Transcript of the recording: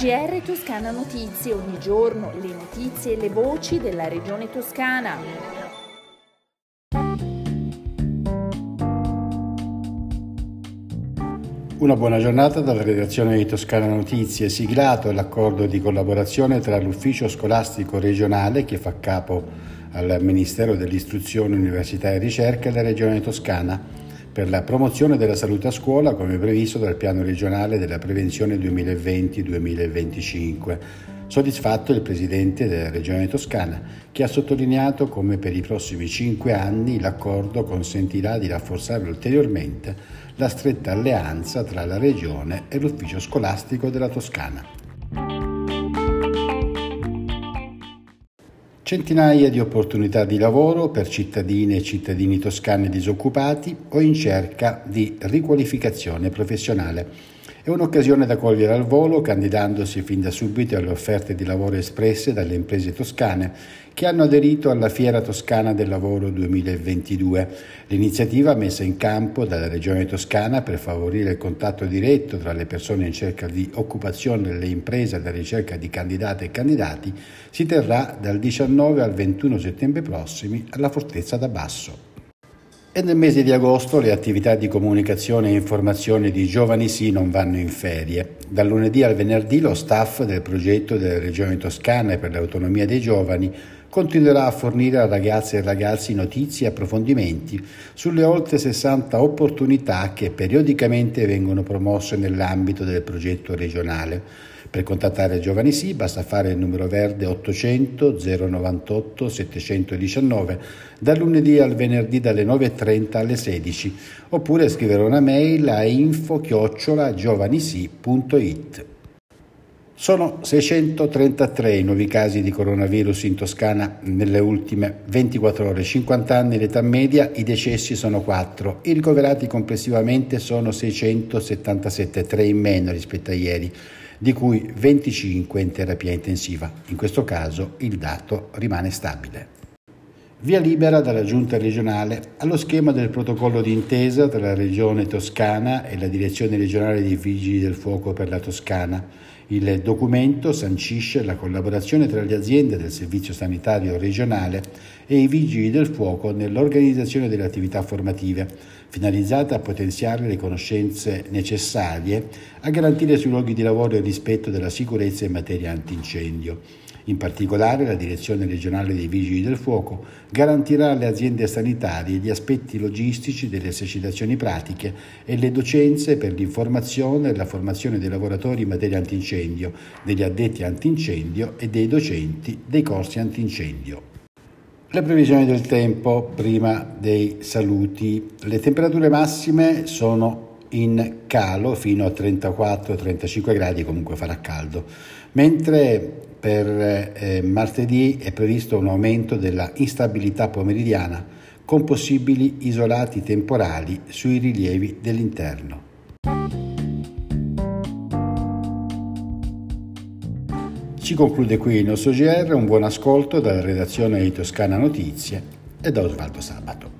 GR Toscana Notizie, ogni giorno le notizie e le voci della regione toscana. Una buona giornata dalla redazione di Toscana Notizie. Siglato l'accordo di collaborazione tra l'ufficio scolastico regionale che fa capo al Ministero dell'Istruzione, Università e Ricerca e la Regione Toscana per la promozione della salute a scuola come previsto dal piano regionale della prevenzione 2020-2025. Soddisfatto il Presidente della Regione Toscana, che ha sottolineato come per i prossimi cinque anni l'accordo consentirà di rafforzare ulteriormente la stretta alleanza tra la Regione e l'Ufficio scolastico della Toscana. Centinaia di opportunità di lavoro per cittadine e cittadini toscani disoccupati o in cerca di riqualificazione professionale. È un'occasione da cogliere al volo candidandosi fin da subito alle offerte di lavoro espresse dalle imprese toscane che hanno aderito alla Fiera Toscana del Lavoro 2022, l'iniziativa messa in campo dalla Regione Toscana per favorire il contatto diretto tra le persone in cerca di occupazione e le imprese alla ricerca di candidate e candidati si terrà dal 19 al 21 settembre prossimi alla Fortezza da Basso. E nel mese di agosto le attività di comunicazione e informazione di Giovani Sì non vanno in ferie. Dal lunedì al venerdì lo staff del progetto della Regione Toscana per l'autonomia dei giovani continuerà a fornire a ragazze e ragazzi notizie e approfondimenti sulle oltre 60 opportunità che periodicamente vengono promosse nell'ambito del progetto regionale. Per contattare Giovani Sì basta fare il numero verde 800 098 719 dal lunedì al venerdì dalle 9.30 alle 16 oppure scrivere una mail a info-giovanisi.it. Sono 633 i nuovi casi di coronavirus in Toscana nelle ultime 24 ore, 50 anni l'età media, i decessi sono 4, i ricoverati complessivamente sono 677, 3 in meno rispetto a ieri, di cui 25 in terapia intensiva. In questo caso il dato rimane stabile. Via libera dalla Giunta regionale allo schema del protocollo d'intesa tra la Regione Toscana e la Direzione regionale dei Vigili del Fuoco per la Toscana il documento sancisce la collaborazione tra le aziende del Servizio Sanitario regionale e i Vigili del Fuoco nell'organizzazione delle attività formative, finalizzata a potenziare le conoscenze necessarie a garantire sui luoghi di lavoro il rispetto della sicurezza in materia antincendio. In particolare la Direzione regionale dei Vigili del Fuoco garantirà alle aziende sanitarie gli aspetti logistici delle esercitazioni pratiche e le docenze per l'informazione e la formazione dei lavoratori in materia antincendio, degli addetti antincendio e dei docenti dei corsi antincendio. Le previsioni del tempo prima dei saluti. Le temperature massime sono in calo fino a 34-35 gradi, comunque farà caldo, mentre per eh, martedì è previsto un aumento della instabilità pomeridiana con possibili isolati temporali sui rilievi dell'interno. Si conclude qui il nostro GR, un buon ascolto dalla redazione di Toscana Notizie e da Osvaldo Sabato.